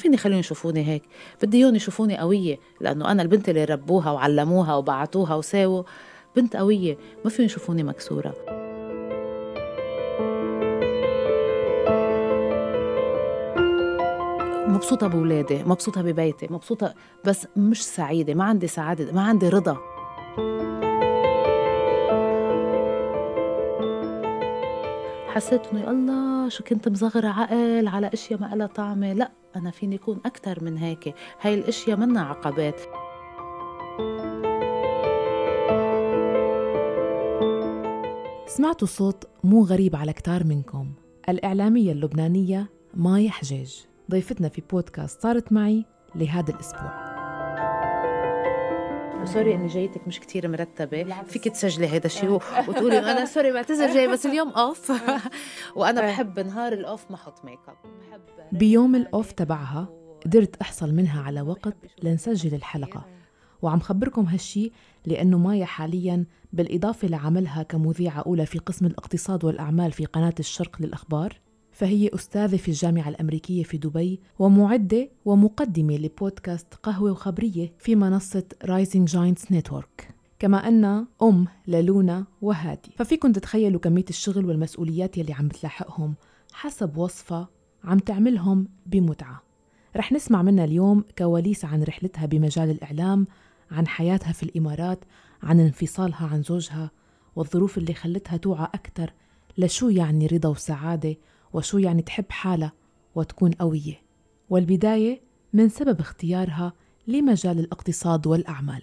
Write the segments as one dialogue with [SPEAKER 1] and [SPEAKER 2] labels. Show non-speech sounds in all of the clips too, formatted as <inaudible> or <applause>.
[SPEAKER 1] فيني خليهم يشوفوني هيك؟ بدي إياهم يشوفوني قوية لأنه أنا البنت اللي ربوها وعلموها وبعتوها وساووا. بنت قوية ما فيهم يشوفوني مكسورة. مبسوطة بولادي مبسوطة ببيتي مبسوطة بس مش سعيدة ما عندي سعادة ما عندي رضا. حسيت إنه الله شو كنت مصغرة عقل على أشياء ما لها طعمة. لا أنا فيني أكون أكثر من هيك. هاي الأشياء منا عقبات.
[SPEAKER 2] سمعتوا صوت مو غريب على كتار منكم. الإعلامية اللبنانية مايا حجيج. ضيفتنا في بودكاست صارت معي لهذا الأسبوع.
[SPEAKER 1] sorry إني جايتك مش كتير مرتبة. فيك تسجلي هذا الشيء <laughs> وتقولي أنا sorry بعتذر جاي بس اليوم off <laughs> وأنا بحب نهار ال off ما أحط make up
[SPEAKER 2] بيوم ال off تبعها قدرت أحصل منها على وقت لنسجل الحلقة. وعم خبركم هالشي لأنه مايا حاليا بالإضافة لعملها كمذيعة أولى في قسم الاقتصاد والأعمال في قناة الشرق للأخبار. فهي أستاذة في الجامعة الأمريكية في دبي ومعدة ومقدمة لبودكاست قهوة وخبرية في منصة رايزنج جاينتس نتورك كما إنها أم للونا وهادي. ففيكم تتخيلوا كمية الشغل والمسؤوليات يلي عم بتلاحقهم حسب وصفة عم تعملهم بمتعة. رح نسمع منها اليوم كواليس عن رحلتها بمجال الإعلام عن حياتها في الإمارات عن انفصالها عن زوجها والظروف اللي خلتها توعى أكثر لشو يعني رضا وسعادة وشو يعني تحب حالها وتكون قوية. والبداية من سبب اختيارها لمجال الاقتصاد والأعمال.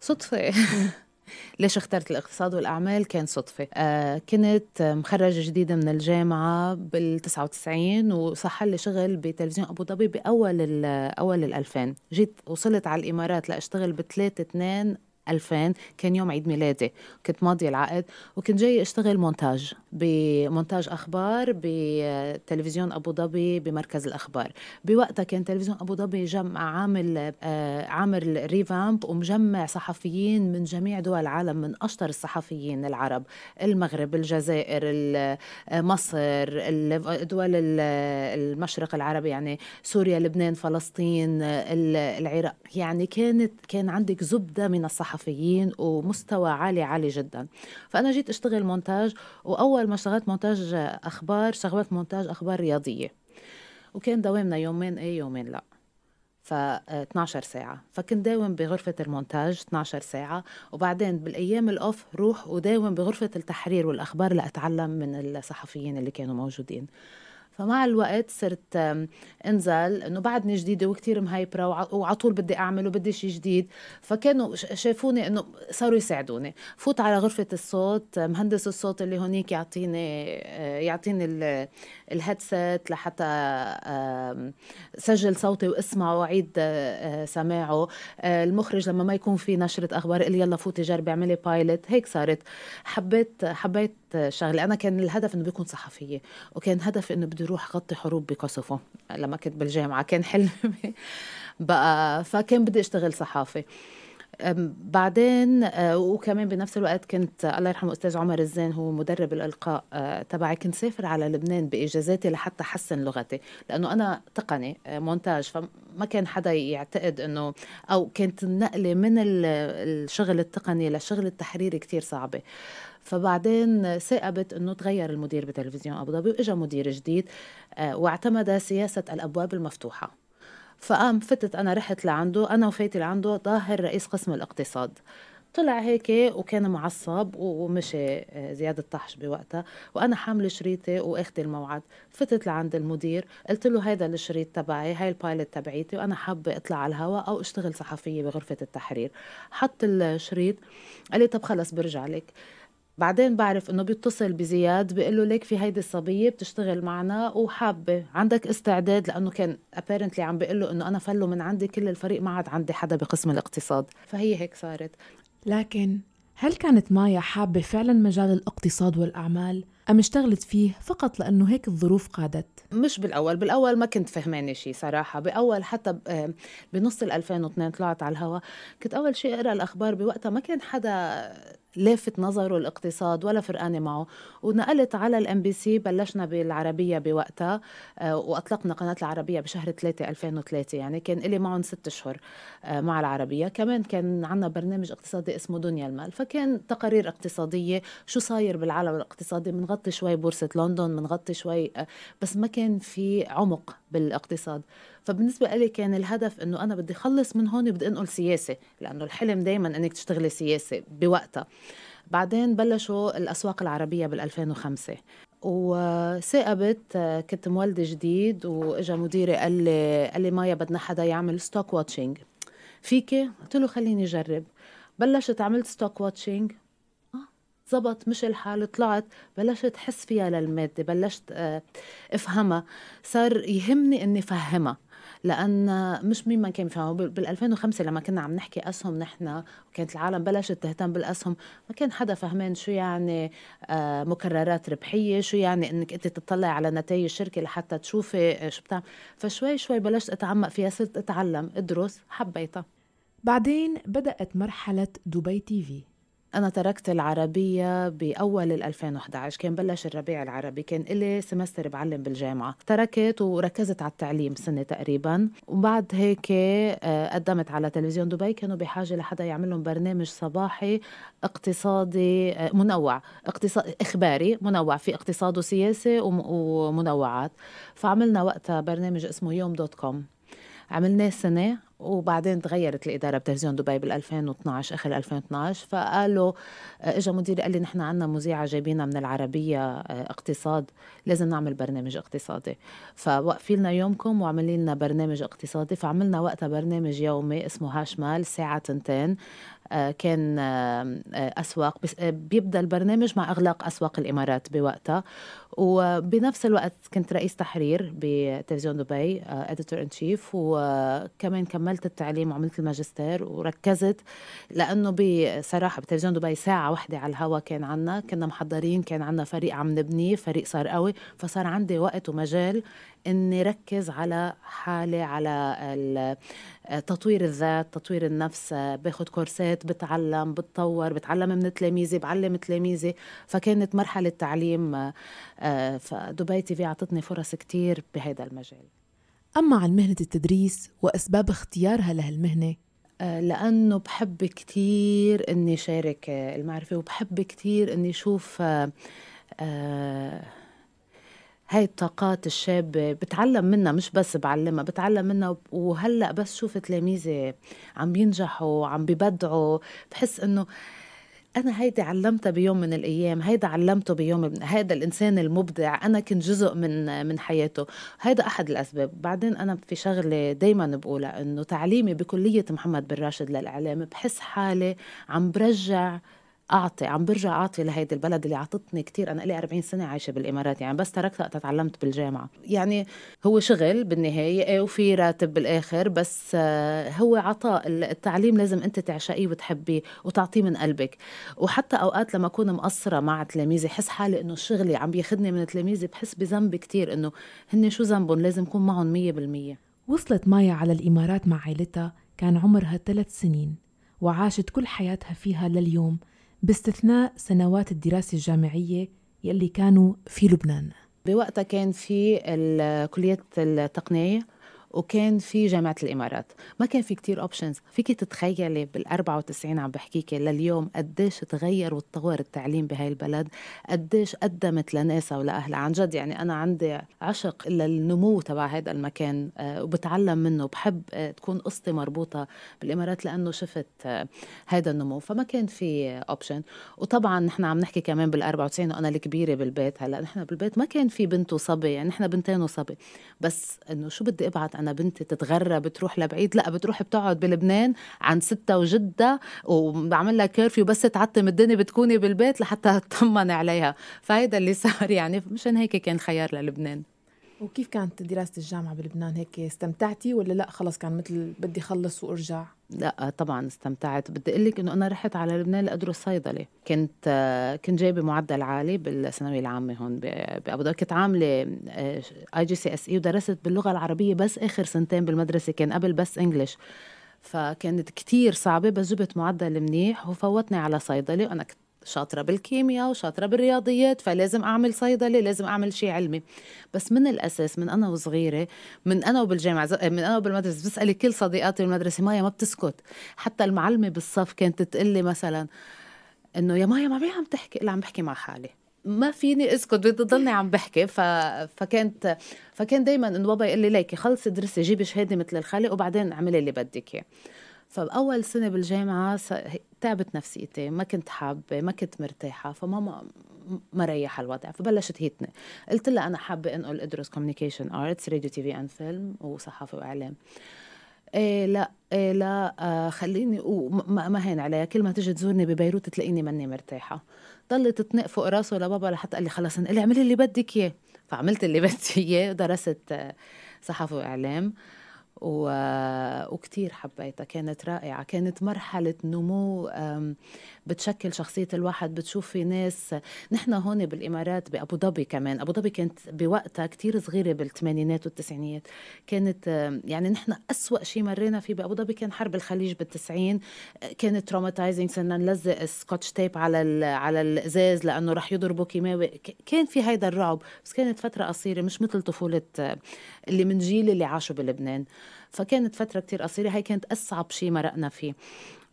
[SPEAKER 1] صدفة. <laughs> ليش اخترت الاقتصاد والأعمال؟ كان صدفة. آه كنت مخرجة جديدة من الجامعة بال 99 وصح لي شغل بتلفزيون أبو ظبي بأول أول ال 2000 جيت وصلت على الإمارات لأشتغل ب 3 2 2000 كان يوم عيد ميلادي. كنت ماضية العقد وكنت جاي أشتغل مونتاج بمونتاج أخبار بتلفزيون أبو ظبي بمركز الأخبار. بوقتها كان تلفزيون أبو ظبي جمع عامل آه عامل ريفامب ومجمع صحفيين من جميع دول العالم من أشطر الصحفيين العرب. المغرب الجزائر ال- مصر دول ال- المشرق العربي يعني سوريا لبنان فلسطين ال- العراق. يعني كانت كان عندك زبدة من الصحفيين. ومستوى عالي عالي جدا. فأنا جيت أشتغل مونتاج وأول ما اشتغلت مونتاج أخبار اشتغلت مونتاج أخبار رياضية. وكان دوامنا يومين إيه يومين لا. ف 12 ساعة. فكنت داوم بغرفة المونتاج 12 ساعة. وبعدين بالأيام الأوف روح وداوم بغرفة التحرير والأخبار لأتعلم من الصحفيين اللي كانوا موجودين. فمع الوقت صرت انزل إنه بعدني جديدة وكتير مهيبره وع- وعلى طول بدي أعمل وبدي شيء جديد. فكانوا شافوني إنه صاروا يساعدوني. فوت على غرفة الصوت مهندس الصوت اللي هونيك يعطيني آه، يعطيني ال headset لحتى سجل صوتي واسمعه واعيد آه، سماعه. آه، المخرج لما ما يكون في نشرة أخبار قال يلا فوتي جربي اعملي pilot هيك صارت. حبيت حبيت شغلة. أنا كان الهدف إنه بكون صحفية وكان هدفي إنه بدي أروح أغطي حروب بكوسوفو لما كنت بالجامعة. كان حلمي <laughs> بقى فكان بدي أشتغل صحافة. أم، بعدين آه، وكمان بنفس الوقت كنت الله يرحمه أستاذ عمر الزين هو مدرب الإلقاء آه، تبعي كنت سافر على لبنان بإجازاتي لحتى أحسن لغتي. لأنه أنا تقني آه، مونتاج فما كان حدا يعتقد إنه أو كانت النقلة من ال- الشغل التقني للشغل التحريري كتير صعبة. فبعدين ثاقبت إنه تغير المدير بتلفزيون أبو ظبي وإجا مدير جديد واعتمد سياسة الأبواب المفتوحة. فقام فتت أنا رحت لعنده أنا وفايتي لعنده ظاهر رئيس قسم الاقتصاد. طلع هيك وكان معصب ومشي آه، زياد الطحش بوقتها. وأنا حامله شريطي واخذت الموعد. فتت لعند المدير قلت له هيدا الشريط تبعي هاي البايلوت تبعيتي وأنا حابة أطلع على الهواء أو أشتغل صحفية بغرفة التحرير. حط الشريط قال لي طب خلص برجع لك. بعدين بعرف إنه بيتصل بزياد بيقول له ليك في هيدي الصبية بتشتغل معنا وحابة عندك استعداد؟ لأنه كان ابيرنتلي عم بيقول له إنه أنا فلو من عندي كل الفريق ما عاد عندي حدا بقسم الاقتصاد. فهي هيك صارت.
[SPEAKER 2] لكن هل كانت مايا حابة فعلا مجال الاقتصاد والأعمال أم اشتغلت فيه فقط لأنه هيك الظروف قادت؟
[SPEAKER 1] مش بالأول بالأول ما كنت فهمانة شيء صراحة. بأول حتى بنص ال 2002 طلعت على الهوا كنت أول شيء أقرأ الأخبار بوقتها ما كان حدا لافت نظره الاقتصاد ولا فرقانه معه. ونقلت على ال MBC بلشنا بالعربية بوقتها آه، وأطلقنا قناة العربية بشهر 3 2003 يعني كان لي معهم ست أشهر آه، مع العربية. كمان كان عندنا برنامج اقتصادي اسمه دنيا المال فكان تقارير اقتصادية شو صاير بالعالم الاقتصادي بنغطي شوي بورصة لندن بنغطي شوي آه، بس ما كان في عمق بالاقتصاد. فبالنسبة لي كان الهدف إنه أنا بدي اخلص من هون بدي أنقل سياسة لأنه الحلم دايما إنك تشتغلي سياسة بوقتها. بعدين بلشوا الأسواق العربية بال 2005 وساقبت كنت مولدة جديد وإجا مديري قال لي قال لي مايا بدنا حدا يعمل stock watching فيكي؟ قلت له خليني أجرب. بلشت عملت stock watching زبط مشي الحال طلعت بلشت حس فيها للمادة بلشت آه، افهمها صار يهمني إني فهمها لأن مش مين ما كان يفهمها بال 2005 لما كنا عم نحكي أسهم نحن وكانت العالم بلشت تهتم بالأسهم ما كان حدا فهمان شو يعني آه، مكررات ربحية شو يعني إنك أنت تطلع على نتائج الشركة لحتى تشوفي آه، شو بتعمل فشوي شوي بلشت أتعمق فيها صرت أتعلم أدرس حبيتها.
[SPEAKER 2] بعدين بدأت مرحلة دبي TV.
[SPEAKER 1] أنا تركت العربية بأول 2011 كان بلش الربيع العربي كان إلي semester بعلم بالجامعة. تركت وركزت على التعليم سنة تقريبا. وبعد هيك آه، قدمت على تلفزيون دبي. كانوا بحاجة لحدا يعمل لهم برنامج صباحي اقتصادي آه، منوع اقتصاد إخباري منوع في اقتصاد وسياسة ومنوعات. فعملنا وقتها برنامج اسمه يوم دوت كوم. عملناه سنة وبعدين تغيرت الإدارة بتلفزيون دبي بال 2012 آخر 2012 فقالوا آه، اجى مديري قال لي نحن عندنا مذيعة جايبينها من العربية آه، اقتصاد لازم نعمل برنامج اقتصادي. فوقفي لنا يومكم وعملي لنا برنامج اقتصادي. فعملنا وقتها برنامج يومي اسمه هاش مال ساعة تنتين. كان أسواق. بيبدأ البرنامج مع إغلاق أسواق الإمارات بوقتها. وبنفس الوقت كنت رئيس تحرير بتلفزيون دبي اديتور ان تشيف وكمان كملت التعليم وعملت الماجستير وركزت لأنه بصراحة بتلفزيون دبي ساعة واحدة على الهوا كان عنا. كنا محضرين كان عنا فريق عم نبنيه فريق صار قوي. فصار عندي وقت ومجال اني ركز على حالي على تطوير الذات تطوير النفس باخد كورسات بتعلم بتطور بتعلم من تلاميذي بعلم تلاميذي فكانت مرحلة تعليم آه، فدبي تي في أعطتني فرص كتير بهذا المجال.
[SPEAKER 2] أما عن مهنة التدريس وأسباب اختيارها لهالمهنة؟
[SPEAKER 1] آه، لأنه بحب كتير إني شارك المعرفة وبحب كتير إني أشوف آه، هاي الطاقات الشابة بتعلم منها مش بس بعلمها بتعلم منها وهلأ بس شوف تلاميذي عم بينجحوا عم بيبدعوا بحس إنه أنا هيدي علمتها بيوم من الأيام هيدا علمته بيوم من هيدا الإنسان المبدع أنا كنت جزء من من حياته. هيدا أحد الأسباب. بعدين أنا في شغلة دايما بقولها إنه تعليمي بكلية محمد بن راشد للإعلام بحس حالي عم برجع أعطي عم برجع أعطي لهيدي البلد اللي أعطتني كثير أنا لي 40 سنة عايشة بالإمارات يعني بس تركتها وقت تعلمت بالجامعة. يعني هو شغل بالنهاية إيه وفي راتب بالآخر بس آه، هو عطاء. التعليم لازم أنت تعشقيه وتحبيه وتعطيه من قلبك. وحتى أوقات لما أكون مقصرة مع تلاميذي حس حالي إنه شغلي عم بياخذني من تلاميذي بحس بذنب كثير إنه هن شو ذنبهم؟ لازم أكون معهم 100%
[SPEAKER 2] وصلت مايا على الإمارات مع عائلتها كان عمرها ثلاث سنين وعاشت كل حياتها فيها لليوم. باستثناء سنوات الدراسة الجامعية يلي كانوا في لبنان.
[SPEAKER 1] بوقتها كان في كلية التقنية وكان في جامعة الإمارات. ما كان في كتير أوبشنز فيك تتخيلي بال 94 عم بحكيكي لليوم قديش تغير وتطور التعليم بهاي البلد قديش قدمت لناسها ولأهلها. عن جد يعني أنا عندي عشق للنمو تبع هذا المكان آه، وبتعلم منه. بحب آه، تكون قصتي مربوطة بالإمارات لأنه شفت آه، هذا النمو. فما كان في option وطبعا نحن عم نحكي كمان بال 94 وأنا الكبيرة بالبيت. هلأ نحن بالبيت ما كان في بنت وصبي. يعني نحن بنتين وصبي. بس إنه شو بدي أبعت أنا بنتي تتغرب بتروح لبعيد لا بتروح بتقعد بلبنان عند ستها وجدها وبعمل لها curfew بس تعتم الدنيا بتكوني بالبيت لحتى تطمن عليها. فهيدا اللي صار يعني مشان هيك كان خيار للبنان.
[SPEAKER 2] وكيف كانت دراسة الجامعة بلبنان؟ هيك استمتعتي ولا لا؟ خلص كان مثل بدي خلص وأرجع؟
[SPEAKER 1] لا طبعا استمتعت. بدي أقول لك إنه أنا رحت على لبنان لأدرس صيدلة. كنت كنت جايبة معدل عالي بالثانوية العامة هون بأبو ظبي. كنت عاملة اي جي سي اس اي ودرست باللغة العربية بس آخر سنتين بالمدرسة كان قبل بس English فكانت كتير صعبة بس جبت معدل منيح وفوتني على صيدلة. وأنا كنت شاطرة بالكيمياء وشاطرة بالرياضيات فلازم أعمل صيدلة لازم أعمل شيء علمي. بس من الأساس من أنا وصغيرة من أنا وبالجامعة من أنا وبالمدرسة بسألي كل صديقاتي بالمدرسة مايا ما بتسكت؟ حتى المعلمة بالصف كانت تقول لي مثلا إنه يا مايا ما عم تحكي إلا عم بحكي مع حالي. ما فيني أسكت بدي ضلني عم بحكي. ف... فكانت فكان دائما إنه بابا يقول لي ليكي خلصي ادرسي جيبي شهادة مثل الخالق وبعدين اعملي اللي بدك إياه. فبأول سنة بالجامعة تعبت نفسيتي ما كنت حابة ما كنت مرتاحة فماما ما ريح الوضع فبلشت هيتني قلت لها أنا حابة أنقل أدرس communication arts radio TV and film وصحافة وإعلام. إيه لا إيه لا آه خليني وما ما هين عليها. كل ما تيجي تزورني ببيروت تلاقيني ماني مرتاحة. ضلت تنق فوق راسه لبابا لحتى قال لي خلص انقلي اعملي اللي بدك إياه. فعملت اللي <laughs> بدي إياه ودرست آه، صحافة وإعلام. و... وكتير حبيتها. كانت رائعة. كانت مرحلة نمو بتشكل شخصية الواحد بتشوف في ناس. نحن هون بالإمارات بأبو ظبي كمان. أبو ظبي كانت بوقتها كتير صغيرة بالثمانينات والتسعينيات كانت يعني نحن أسوأ شيء مرينا فيه بأبو ظبي كان حرب الخليج بالتسعين. كانت traumatizing صرنا نلزق Scotch tape على على الإزاز لأنه رح يضربوا كيماوي. كان في هيدا الرعب. بس كانت فترة قصيرة مش مثل طفولة اللي من جيل اللي عاشوا بلبنان. فكانت فترة كتير قصيرة هاي كانت أصعب شيء مرقنا فيه.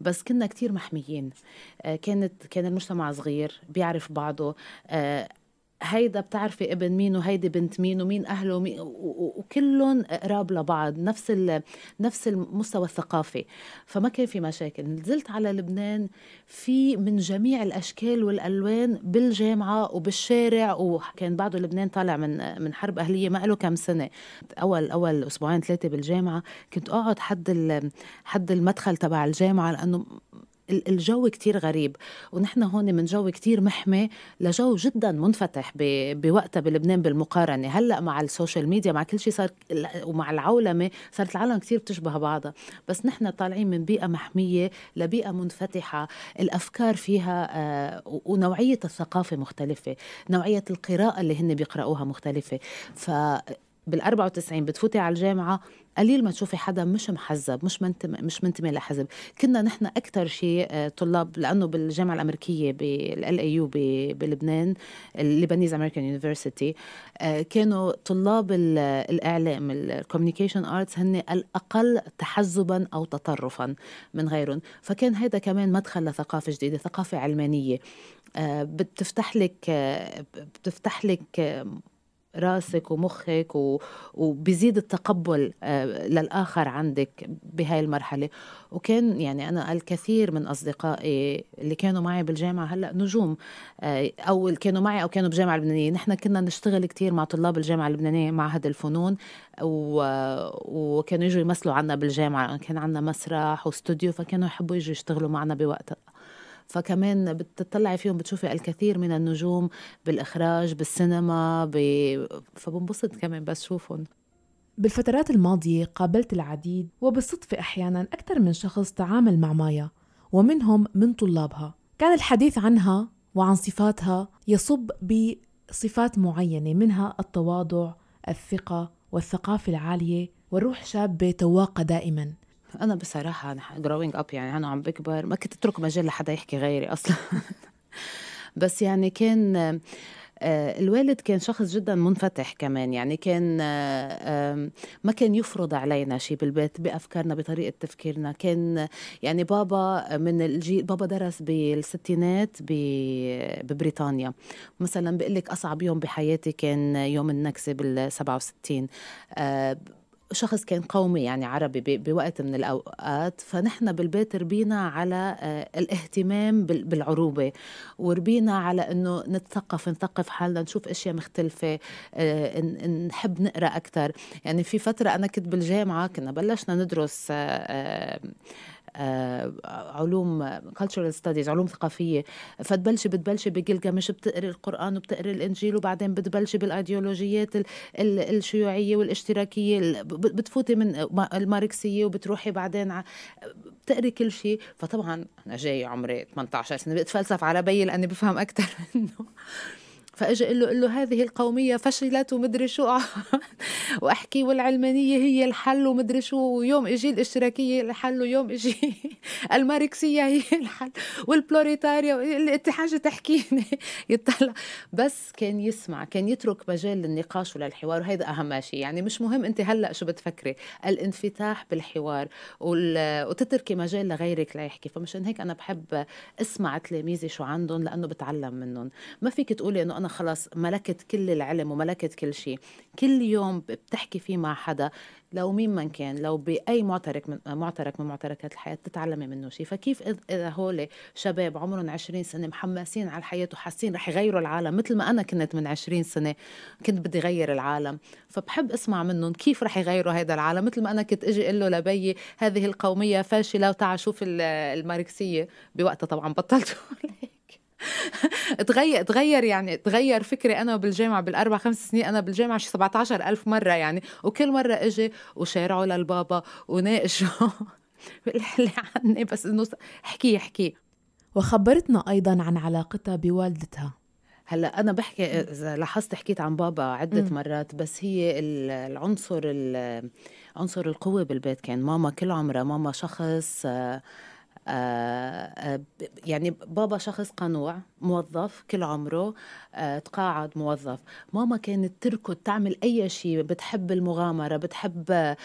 [SPEAKER 1] بس كنا كتير محميين. آه، كانت كان المجتمع صغير بيعرف بعضه. آه، هيدا بتعرفي ابن مين وهيدي بنت مين ومين أهله ومين وكلهم قراب لبعض نفس نفس المستوى الثقافي. فما كان في مشاكل. نزلت على لبنان في من جميع الأشكال والألوان بالجامعة وبالشارع وكان بعده لبنان طالع من من حرب أهلية ما له كم سنة. أول أول أسبوعين ثلاثة بالجامعة كنت أقعد حد حد المدخل تبع الجامعة لأنه الجو كتير غريب ونحن هون من جو كتير محمي لجو جدا منفتح بوقتها بلبنان بالمقارنة. هلأ مع ال social media مع كل شيء صار ومع العولمة صارت العالم كتير بتشبه بعضها. بس نحن طالعين من بيئة محمية لبيئة منفتحة الأفكار فيها آه، ونوعية الثقافة مختلفة نوعية القراءة اللي هن بيقرأوها مختلفة. ف بال 94 بتفوتي على الجامعة قليل ما تشوفي حدا مش محزب مش منتمي مش منتمي لحزب. كنا نحن أكثر شيء آه، طلاب لأنه بالجامعة الأمريكية بال LAU بلبنان ال Lebanese American University كانوا طلاب الإعلام ال communication arts هن الأقل تحزبا أو تطرفا من غيرهم. فكان هذا كمان مدخل لثقافة جديدة ثقافة علمانية. آه، بتفتح لك آه، بتفتح لك راسك ومخك و... وبيزيد التقبل آه، للآخر عندك بهاي المرحلة. وكان يعني أنا الكثير من أصدقائي اللي كانوا معي بالجامعة هلأ نجوم. آه، أو كانوا معي أو كانوا بالجامعة اللبنانية نحن كنا نشتغل كتير مع طلاب الجامعة اللبنانية معهد الفنون. و... وكانوا يجوا يمثلوا عنا بالجامعة. كان عنا مسرح واستوديو فكانوا يحبوا يجوا يشتغلوا معنا بوقتها. فكمان بتطلعي فيهم بتشوفي الكثير من النجوم بالإخراج بالسينما ب... فبنبسط كمان بس شوفهم.
[SPEAKER 2] بالفترات الماضية قابلت العديد وبالصدفة أحيانا أكثر من شخص تعامل مع مايا ومنهم من طلابها. كان الحديث عنها وعن صفاتها يصب بصفات معينة منها التواضع الثقة والثقافة العالية والروح شابة تواقة دائما.
[SPEAKER 1] أنا بصراحة growing up يعني أنا عم بكبر ما كنت أترك مجال لحدا يحكي غيري أصلا. <laughs> بس يعني كان آه، الوالد كان شخص جدا منفتح كمان. يعني كان آه، ما كان يفرض علينا شيء بالبيت بأفكارنا بطريقة تفكيرنا. كان يعني بابا من الجيل بابا درس بالستينات ببريطانيا. مثلا بقول لك أصعب يوم بحياتي كان يوم النكسة بال 67 شخص كان قومي يعني عربي بوقت من الأوقات فنحن بالبيت ربينا على آه، الاهتمام بالعروبة وربينا على أنه نتثقف نثقف حالنا نشوف أشياء مختلفة آه، نحب نقرأ أكثر يعني في فترة أنا كنت بالجامعة كنا بلشنا ندرس آه، علوم cultural studies علوم ثقافية. فتبلشي بتبلشي بجلجامش بتقري القرآن وبتقري الإنجيل وبعدين بتبلشي بالأيديولوجيات الشيوعية والاشتراكية بتفوتي من الماركسية وبتروحي بعدين بتقري كل شيء فطبعا أنا جاي عمري 18 سنة بتفلسف على بيي لأني بفهم أكثر <laughs> منه. فاجي أقول له قل له هذه القومية فشلت ومدري شو. <laughs> واحكي والعلمانية هي الحل ومدري شو. ويوم أجي الاشتراكية الحل ويوم أجي <laughs> الماركسية هي الحل والبروليتاريا اللي حاجة تحكيني <laughs> يطلع. بس كان يسمع كان يترك مجال للنقاش وللحوار وهذا أهم شيء. يعني مش مهم أنت هلأ شو بتفكري. الانفتاح بالحوار وتتركي مجال لغيرك ليحكي فمشان هيك أنا بحب أسمع تلاميذي شو عندهم لأنه بتعلم منهم. ما فيك تقولي إنه أنا خلص ملكت كل العلم وملكت كل شيء. كل يوم بتحكي فيه مع حدا لو مين من كان لو بأي معترك من معترك من معتركات الحياة تتعلمي منه شيء. فكيف إذا هول شباب عمرهم 20 سنة محمسين على الحياة وحاسين رح يغيروا العالم مثل ما أنا كنت من 20 سنة كنت بدي غير العالم. فبحب أسمع منهم كيف رح يغيروا هذا العالم. مثل ما أنا كنت أجي أقول له لبيي هذه القومية فاشلة وتعال شوف الماركسية. بوقتها طبعا بطلت تغير تغير يعني تغير فكري أنا بالجامعة بالأربع خمس سنين أنا بالجامعة شي 17 ألف مرة يعني. وكل مرة إجي وشارعه للبابا وناقشه <laughs> اللي عني بس إنه احكي احكي.
[SPEAKER 2] وخبرتنا أيضا عن علاقتها بوالدتها.
[SPEAKER 1] هلأ أنا بحكي إذا لاحظت حكيت عن بابا عدة م. مرات بس هي العنصر عنصر القوة بالبيت كان. ماما كل عمرها ماما شخص آه، يعني بابا شخص قنوع موظف كل عمره. آه، تقاعد موظف. ماما كانت تركض تعمل أي شيء بتحب المغامرة بتحب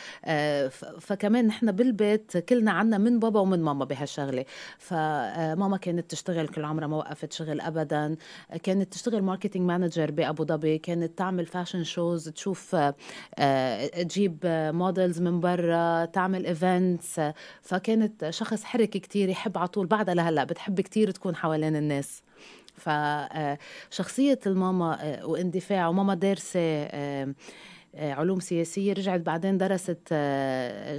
[SPEAKER 1] فكمان نحن بالبيت كلنا عنا من بابا ومن ماما بهالشغلة. فماما كانت تشتغل كل عمرها ما وقفت شغل أبدا. كانت تشتغل marketing manager بأبو ظبي. كانت تعمل fashion shows تشوف تجيب models من برا تعمل events فكانت شخص حركي كتير يحب على طول. بعدها لهلأ بتحب كتير تكون حوالين الناس. فشخصية الماما آه، واندفاع وماما دارسة آه، آه، علوم سياسية رجعت بعدين درست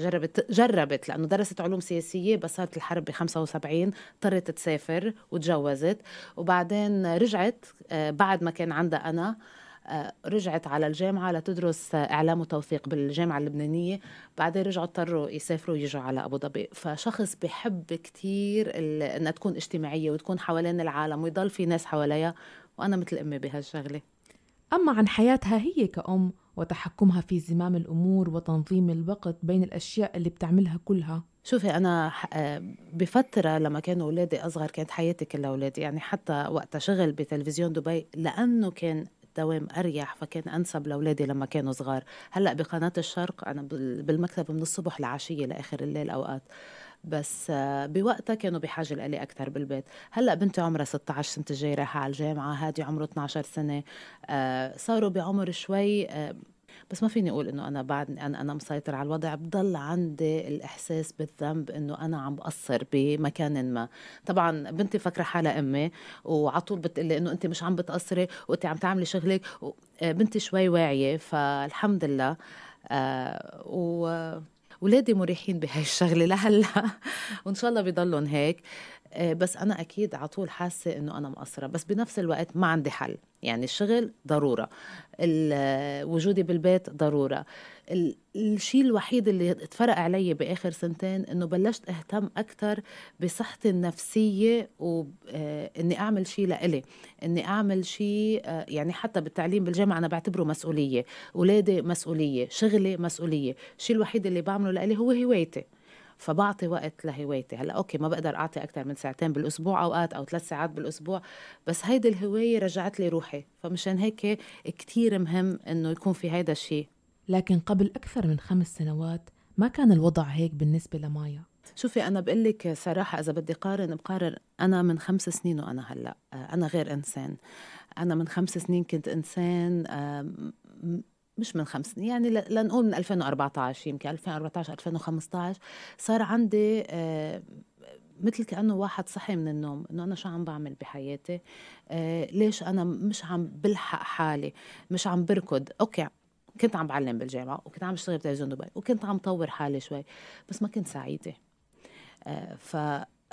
[SPEAKER 1] جربت جربت لأنه درست علوم سياسية بس صارت الحرب ب 75 اضطرت تسافر وتجوزت وبعدين رجعت بعد ما كان عندها أنا آه، رجعت على الجامعة لتدرس إعلام وتوثيق بالجامعة اللبنانية. بعدين رجعوا اضطروا يسافروا ويجوا على أبو ظبي. فشخص بحب كتير إنها تكون اجتماعية وتكون حوالين العالم ويضل في ناس حواليها وأنا مثل أمي بهالشغلة.
[SPEAKER 2] أما عن حياتها هي كأم وتحكمها في زمام الأمور وتنظيم الوقت بين الأشياء اللي بتعملها كلها.
[SPEAKER 1] شوفي أنا آه، بفترة لما كانوا أولادي أصغر كانت حياتي كلها أولادي. يعني حتى وقت شغل بتلفزيون دبي لأنه كان الدوام أريح فكان أنسب لأولادي لما كانوا صغار. هلأ بقناة الشرق أنا بالمكتب من الصبح لعشية لآخر الليل أوقات. بس آه، بوقتها كانوا بحاجة لإلي أكثر بالبيت. هلأ بنتي عمرها 16 سنة الجاي رايحة على الجامعة هادي عمره 12 سنة. آه، صاروا بعمر شوي آه، بس ما فيني أقول إنه أنا بعد أنا أنا مسيطر على الوضع بضل عندي الإحساس بالذنب إنه أنا عم بقصر بمكان ما. طبعا بنتي فكره حالها أمي وعلى طول بتقلي إنه انت مش عم بتقصري وانت عم تعملي شغلك بنتي شوي واعية فالحمد لله آه و ولادي مريحين بهاي الشغلة لهلا. <laughs> وإن شاء الله بيضلهم هيك. آه، بس أنا أكيد على طول حاسة إنه أنا مقصرة. بس بنفس الوقت ما عندي حل. يعني الشغل ضرورة. وجودي بالبيت ضرورة. الشيء الوحيد اللي اتفرق علي بآخر سنتين إنه بلشت أهتم أكثر بصحتي النفسية واني آه، أعمل شيء لإلي إني أعمل شيء آه، يعني حتى بالتعليم بالجامعة أنا بعتبره مسؤولية اولادي مسؤولية شغلي مسؤولية الشيء الوحيد اللي بعمله لإلي هو هوايتي فبعطي وقت لهوايتي. هلأ أوكي ما بقدر أعطي أكثر من ساعتين بالأسبوع أوقات أو ثلاث ساعات بالأسبوع بس هيدي الهواية رجعت لي روحي فمشان هيك كتير مهم إنه يكون في هيدا الشيء.
[SPEAKER 2] لكن قبل أكثر من خمس سنوات ما كان الوضع هيك بالنسبة لمايا.
[SPEAKER 1] شوفي أنا بقول لك صراحة إذا بدي قارن بقارن أنا من خمس سنين وأنا هلأ أنا غير إنسان. أنا من خمس سنين كنت إنسان مش من خمس سنين يعني لنقول من 2014 يمكن 2014 2015 صار عندي آه، مثل كأنه واحد صحي من النوم إنه أنا شو عم بعمل بحياتي؟ آه ليش أنا مش عم بلحق حالي؟ مش عم بركض. أوكي كنت عم بعلم بالجامعة وكنت عم بشتغل بتلفزيون دبي وكنت عم طور حالي شوي بس ما كنت سعيدة. آه ف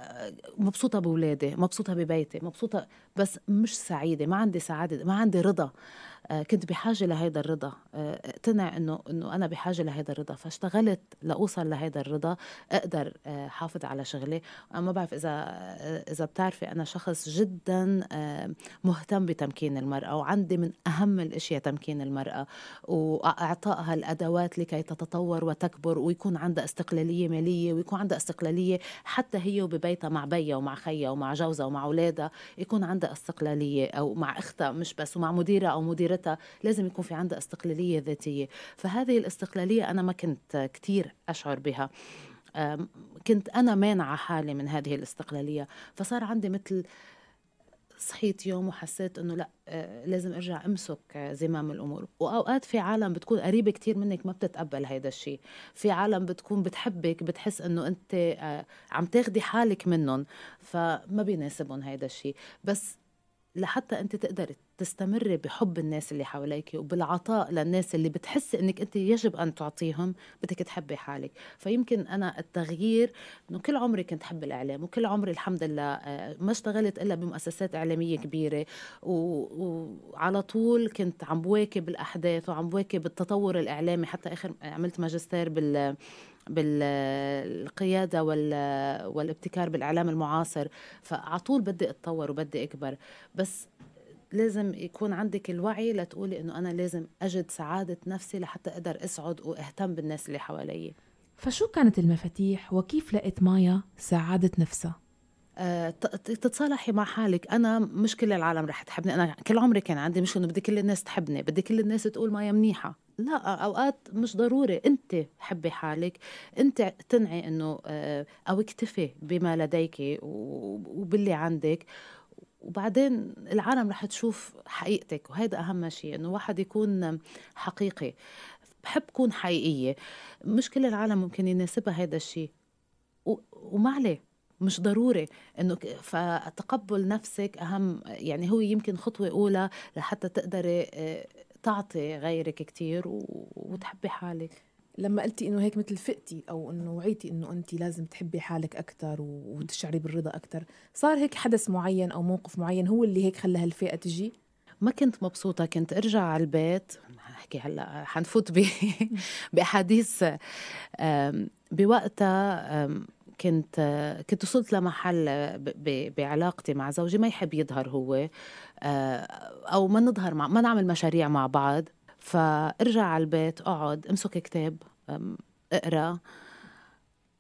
[SPEAKER 1] آه، مبسوطة بولادي مبسوطة ببيتي مبسوطة بس مش سعيدة ما عندي سعادة ما عندي رضا. آه، كنت بحاجة لهيدا الرضا. آه، اقتنع إنه إنه أنا بحاجة لهيدا الرضا. فاشتغلت لأوصل لهيدا الرضا. أقدر آه، حافظ على شغلي. ما بعرف إذا إذا بتعرفي أنا شخص جدا مهتم بتمكين المرأة وعندي من أهم الأشياء تمكين المرأة واعطائها الادوات لكي تتطور وتكبر ويكون عندها استقلالية مالية ويكون عندها استقلالية حتى هي وببيتها مع بيها ومع خيها ومع جوزها ومع أولادها. يكون عندها استقلالية أو مع أختها مش بس ومع مديرها أو مديرتها لازم يكون في عندها استقلالية ذاتية. فهذه الاستقلالية أنا ما كنت كثير أشعر بها. كنت أنا مانعة حالي من هذه الاستقلالية. فصار عندي مثل صحيت يوم وحسيت إنه لأ آه، لازم أرجع أمسك زمام الأمور. وأوقات في عالم بتكون قريبة كتير منك ما بتتقبل هيدا الشيء في عالم بتكون بتحبك بتحس إنه أنت آه، عم تاخدي حالك منهم فما بيناسبهم هيدا الشيء بس لحتى أنت تقدري تستمري بحب الناس اللي حواليك وبالعطاء للناس اللي بتحسي إنك أنت يجب أن تعطيهم بدك تحبي حالك. فيمكن أنا التغيير إنه كل عمري كنت حب الإعلام وكل عمري الحمد لله آه، ما اشتغلت إلا بمؤسسات إعلامية كبيرة وعلى طول كنت عم بواكب الأحداث وعم بواكب التطور الإعلامي. حتى آخر عملت ماجستير بال بالقيادة والابتكار بالإعلام المعاصر. فعلى طول بدي أتطور وبدي أكبر. بس لازم يكون عندك الوعي لتقولي إنه أنا لازم أجد سعادة نفسي لحتى أقدر أسعد وأهتم بالناس اللي حوالي.
[SPEAKER 2] فشو كانت المفاتيح وكيف لقيت مايا سعادة نفسها؟
[SPEAKER 1] أه تتصالحي مع حالك. أنا مش كل العالم رح تحبني. أنا كل عمري كان عندي مشكلة إنه بدي كل الناس تحبني. بدي كل الناس تقول مايا منيحة. لا أوقات مش ضروري. أنت حبي حالك. أنت اقتنعي إنه آه، أو اكتفي بما لديك وباللي عندك. وبعدين العالم رح تشوف حقيقتك. وهذا أهم شيء إنه واحد يكون حقيقي. بحب كون حقيقية. مش كل العالم ممكن يناسبها هذا الشيء وما عليه. مش ضروري. إنه فتقبل نفسك أهم يعني هو يمكن خطوة أولى لحتى تقدري آه، تعطي غيرك كتير وتحبي حالك.
[SPEAKER 2] لما قلتي إنه هيك مثل فقتي أو إنه وعيتي إنه انت لازم تحبي حالك أكثر وتشعري بالرضا أكثر صار هيك حدث معين أو موقف معين هو اللي هيك خلى هالفئة تجي؟
[SPEAKER 1] ما كنت مبسوطة كنت أرجع على البيت احكي هلا حنفوت ب <laughs> بأحاديث بوقتها كنت كنت وصلت لمحل بعلاقتي مع زوجي ما يحب يظهر هو آه، أو ما نظهر مع ما نعمل مشاريع مع بعض. فارجع على البيت أقعد أمسك كتاب أقرأ.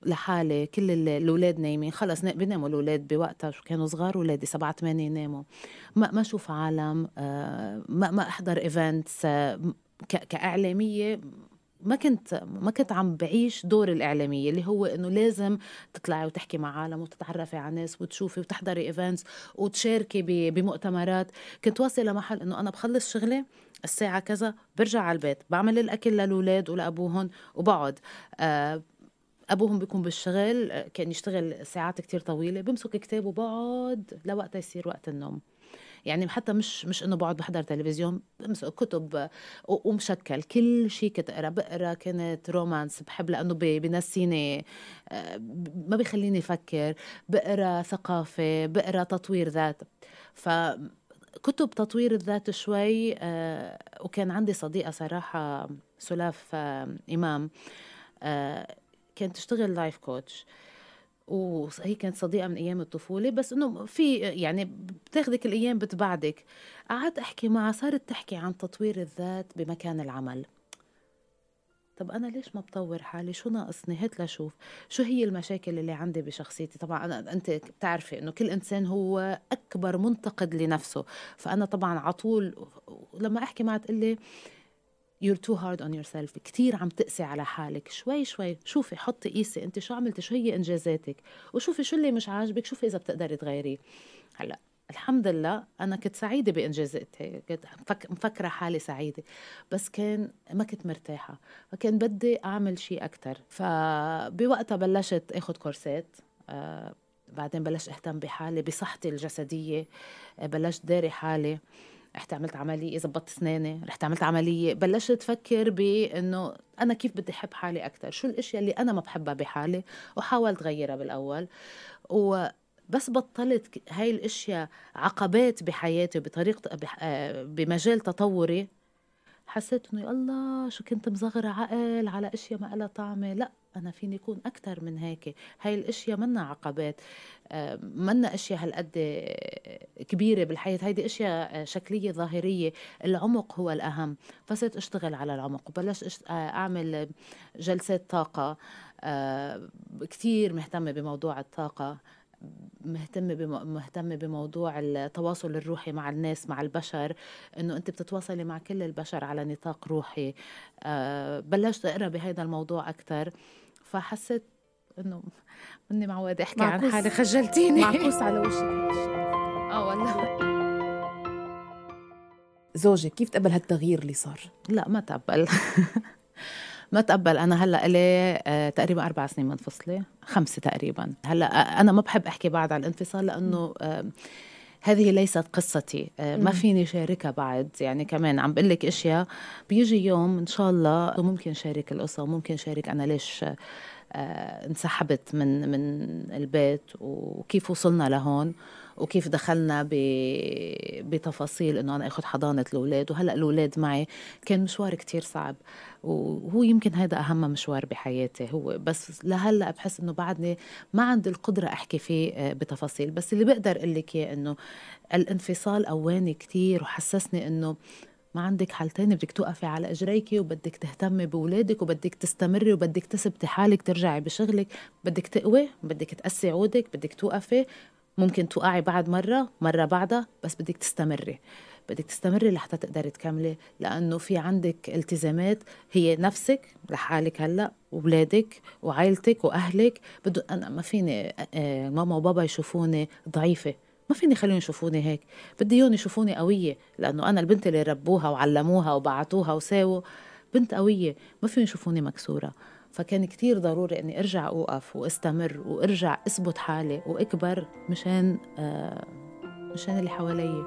[SPEAKER 1] لحالي كل الأولاد نايمين. خلص بيناموا الأولاد بوقتها شو كانوا صغار اولادي سبعة ثمانية يناموا ما ما أشوف عالم آه، ما ما أحضر events آه، كإعلامية ما كنت ما كنت عم بعيش دور الإعلامية اللي هو إنه لازم تطلعي وتحكي مع عالم وتتعرفي على ناس وتشوفي وتحضري events وتشاركي بمؤتمرات. كنت واصلة لمحل إنه أنا بخلص شغلي الساعة كذا برجع على البيت بعمل الأكل للاولاد ولابوهم وبقعد. آه أبوهم بيكون بالشغل كان يشتغل ساعات كتير طويلة بمسك كتاب وبقعد لوقت يصير وقت النوم. يعني حتى مش مش إنه بقعد بحضر تلفزيون بمسك كتب ومشكل. كل شيء كنت أقرأ بقرأ كانت رومانس بحب لأنه بنسيني آه، ما بيخليني أفكر. بقرأ ثقافة بقرأ تطوير ذات. ف كتب تطوير الذات شوي آه، وكان عندي صديقة صراحة سلاف آه، إمام كانت تشتغل لايف كوتش وهي كانت صديقة من أيام الطفولة بس إنه في يعني بتاخذك الأيام بتبعدك. قعدت أحكي معها صارت تحكي عن تطوير الذات بمكان العمل. طب أنا ليش ما بطور حالي؟ شو ناقصني؟ هات لشوف شو هي المشاكل اللي عندي بشخصيتي؟ طبعا أنا أنت بتعرفي إنه كل إنسان هو أكبر منتقد لنفسه. فأنا طبعا على طول لما أحكي معها تقول لي you're too hard on yourself. كتير عم تقسي على حالك. شوي شوي شوفي حطي قيسي انت شو عملتي؟ شو هي إنجازاتك؟ وشوفي شو اللي مش عاجبك. شوفي إذا بتقدري تغيريه. هلأ الحمد لله أنا كنت سعيدة بإنجازاتي. كنت مفكرة حالي سعيدة. بس كان ما كنت مرتاحة. فكان بدي أعمل شيء أكثر فبوقتها بلشت آخذ كورسات. آه بعدين بلشت أهتم بحالي بصحتي الجسدية. آه بلشت داري حالي. رحت عملت عملية زبطت أسناني رحت عملت عملية بلشت أفكر بإنه أنا كيف بدي أحب حالي أكثر شو الأشياء اللي أنا ما بحبها بحالي؟ وحاولت غيرها بالأول. و بس بطلت هاي الأشياء عقبات بحياتي بطريقة بمجال تطوري. حسيت إنه الله شو كنت مصغرة عقل على أشياء ما لها طعمة؟ لأ أنا فيني أكون أكثر من هيك. هاي الأشياء منا عقبات. آه، منا أشياء هالقد كبيرة بالحياة. هيدي أشياء شكلية ظاهرية. العمق هو الأهم. فصرت أشتغل على العمق. وبلشت آه، أعمل جلسات طاقة. آه، كثير مهتمة بموضوع الطاقة. مهتمه مهتمه بموضوع التواصل الروحي مع الناس مع البشر إنه أنت بتتواصلي مع كل البشر على نطاق روحي. أه بلشت أقرأ بهذا الموضوع أكثر فحسيت إنه مني معودة أحكي عن حالي. خجلتيني.
[SPEAKER 2] معكوس على وشك <laughs>
[SPEAKER 1] آه والله.
[SPEAKER 2] زوجك كيف تقبل هالتغيير اللي صار؟
[SPEAKER 1] لا ما تقبل. <laughs> ما تقبل. أنا هلأ لي آه تقريبا أربع سنين منفصله خمسة تقريبا. هلأ آه، أنا ما بحب أحكي بعد على الانفصال لأنه هذه ليست قصتي. آه ما فيني شاركها بعد. يعني كمان عم بقول لك إشياء. بيجي يوم إن شاء الله ممكن شارك القصة وممكن شارك أنا ليش انسحبت من من البيت وكيف وصلنا لهون. وكيف دخلنا بتفاصيل إنه أنا آخذ حضانة الأولاد وهلأ الأولاد معي كان مشوار كتير صعب وهو يمكن هذا أهم مشوار بحياتي. هو بس لهلأ بحس إنه بعدني ما عندي القدرة أحكي فيه آه، بتفاصيل. بس اللي بقدر أقول لك إياه إنه الانفصال قواني كتير وحسسني إنه ما عندك حل تاني بدك توقفي على إجريكي وبدك تهتمي باولادك وبدك تستمري وبدك تثبتي حالك ترجعي بشغلك. بدك تقوي بدك تقسي عودك بدك توقفي ممكن توقعي بعد مرة مرة بعدها بس بدك تستمري. بدك تستمري لحتى تقدري تكملي لأنه في عندك التزامات. هي نفسك لحالك هلأ وولادك وعائلتك وأهلك. بدو أنا ما فيني آه، ماما وبابا يشوفوني ضعيفة. ما فيني خليهم يشوفوني هيك. بدي إياهم يشوفوني قوية لأنه أنا البنت اللي ربوها وعلموها وبعتوها وساووا. بنت قوية ما فيهم يشوفوني مكسورة. فكان كتير ضروري إني أرجع أوقف وأستمر وأرجع أثبت حالي وأكبر مشان آه مشان اللي حوالي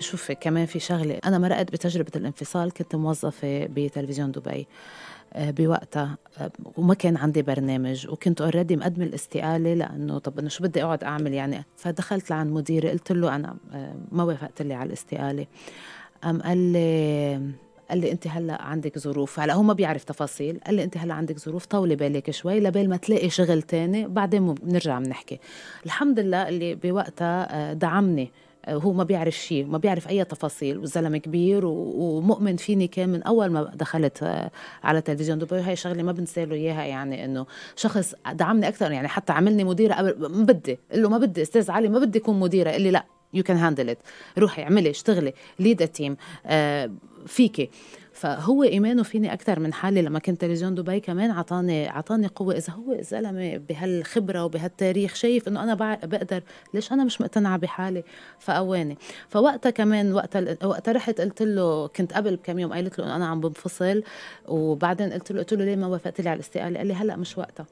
[SPEAKER 1] شوفي كمان في شغلة. أنا مرقت بتجربة الانفصال كنت موظفة بتلفزيون دبي. بوقتها. آه، وما كان عندي برنامج وكنت اوريدي مقدمة الاستقالة لأنه طب انه شو بدي أقعد أعمل يعني؟ فدخلت لعند مديري قلت له أنا آه، ما وافقت لي على الاستقالة. قام قال لي قال لي أنت هلأ عندك ظروف. هلأ هو ما بيعرف تفاصيل. قال لي أنت هلأ عندك ظروف طولي بالك شوي لبال ما تلاقي شغل تاني بعدين بنرجع بنحكي. الحمد لله اللي بوقتها دعمني. هو ما بيعرف شيء ما بيعرف أي تفاصيل والزلمة كبير ومؤمن فيني كان من أول ما دخلت آه، على تلفزيون دبي. هاي شغلة ما بنسى له إياها يعني إنه شخص دعمني أكثر يعني حتى عملني مديرة قبل ما بدي قل له ما بدي أستاذ علي ما بدي أكون مديرة قال لي لا you can handle it روحي اعملي اشتغلي lead team آه فيكي. فهو إيمانه فيني أكثر من حالي لما كنت تلفزيون دبي كمان عطاني عطاني قوة. إذا هو زلمة بهالخبرة وبهالتاريخ شايف إنه أنا بقدر ليش أنا مش مقتنعة بحالي؟ فقواني فوقتها كمان وقتها وقتها رحت قلت له كنت قبل بكم يوم قلت له أنا عم بنفصل. وبعدين قلت له قلت له ليه ما وافقت لي على الاستقالة؟ قال لي هلأ مش وقتها.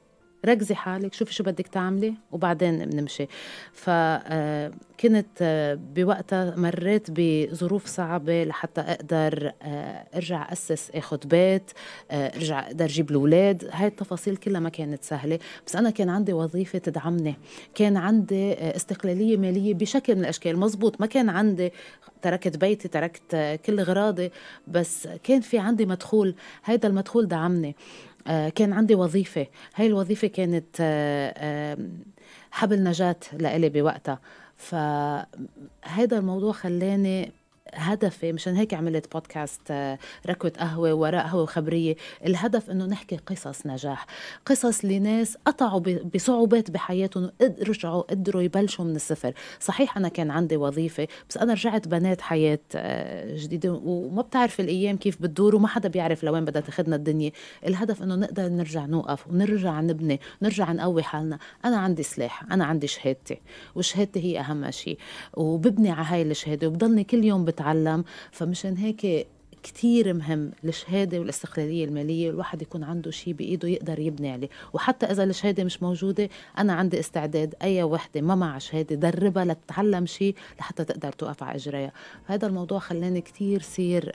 [SPEAKER 1] ركزي حالك شوفي شو بدك تعملي وبعدين بنمشي فكنت آه، آه، بوقتها مريت بظروف صعبة لحتى أقدر آه، أرجع أسس أخذ بيت أرجع أقدر أجيب الأولاد. هاي التفاصيل كلها ما كانت سهلة. بس أنا كان عندي وظيفة تدعمني. كان عندي استقلالية مالية بشكل من الأشكال. مزبوط ما كان عندي. تركت بيتي تركت كل غراضي. بس كان في عندي مدخول. هذا المدخول دعمني. كان عندي وظيفة. هاي الوظيفة كانت آه، حبل نجاة لإلي بوقتها. فهذا الموضوع خلاني هدفي مشان هيك عملت بودكاست آه، ركوة قهوة وراء قهوة وخبرية. الهدف إنه نحكي قصص نجاح قصص لناس قطعوا بصعوبات بحياتهم رجعوا قدروا يبلشوا من الصفر. صحيح أنا كان عندي وظيفة بس أنا رجعت بنات حياة آه، جديدة وما بتعرف الأيام كيف بتدور وما حدا بيعرف لوين بدها تاخذنا الدنيا. الهدف إنه نقدر نرجع نوقف ونرجع نبني نرجع نقوي حالنا. أنا عندي سلاح أنا عندي شهادتي وشهادتي هي أهم شيء. وببني على هاي الشهادة وبضلني كل يوم بت بتعلم فمشان هيك كتير مهم الشهادة والاستقلالية المالية الواحد يكون عنده شيء بإيده يقدر يبني عليه. وحتى إذا الشهادة مش موجودة أنا عندي استعداد أي وحدة ما مع شهادة دربها لتتعلم شيء لحتى تقدر توقف على إجريها. هذا الموضوع خلاني كتير صير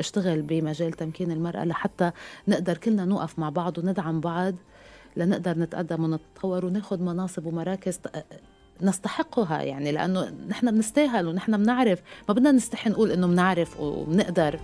[SPEAKER 1] أشتغل بمجال تمكين المرأة لحتى نقدر كلنا نوقف مع بعض وندعم بعض لنقدر نتقدم ونتطور وناخذ مناصب ومراكز نستحقها يعني لأنه نحن بنستاهل ونحن بنعرف. ما بدنا نستحي نقول إنه بنعرف وبنقدر.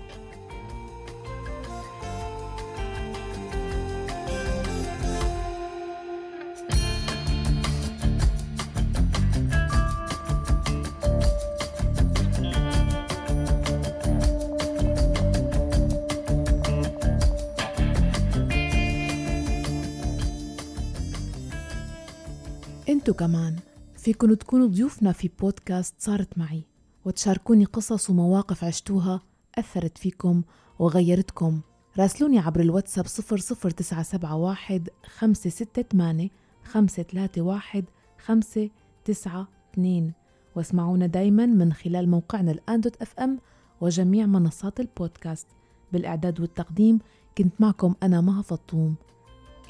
[SPEAKER 2] انتو كمان فيكن تكونوا ضيوفنا في بودكاست صارت معي وتشاركوني قصص ومواقف عشتوها أثرت فيكم وغيرتكم. راسلوني عبر الواتساب 00971 568 531 592 واسمعونا دايما من خلال موقعنا الآن dot FM وجميع منصات البودكاست. بالإعداد والتقديم كنت معكم أنا مها فطوم.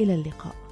[SPEAKER 2] إلى اللقاء.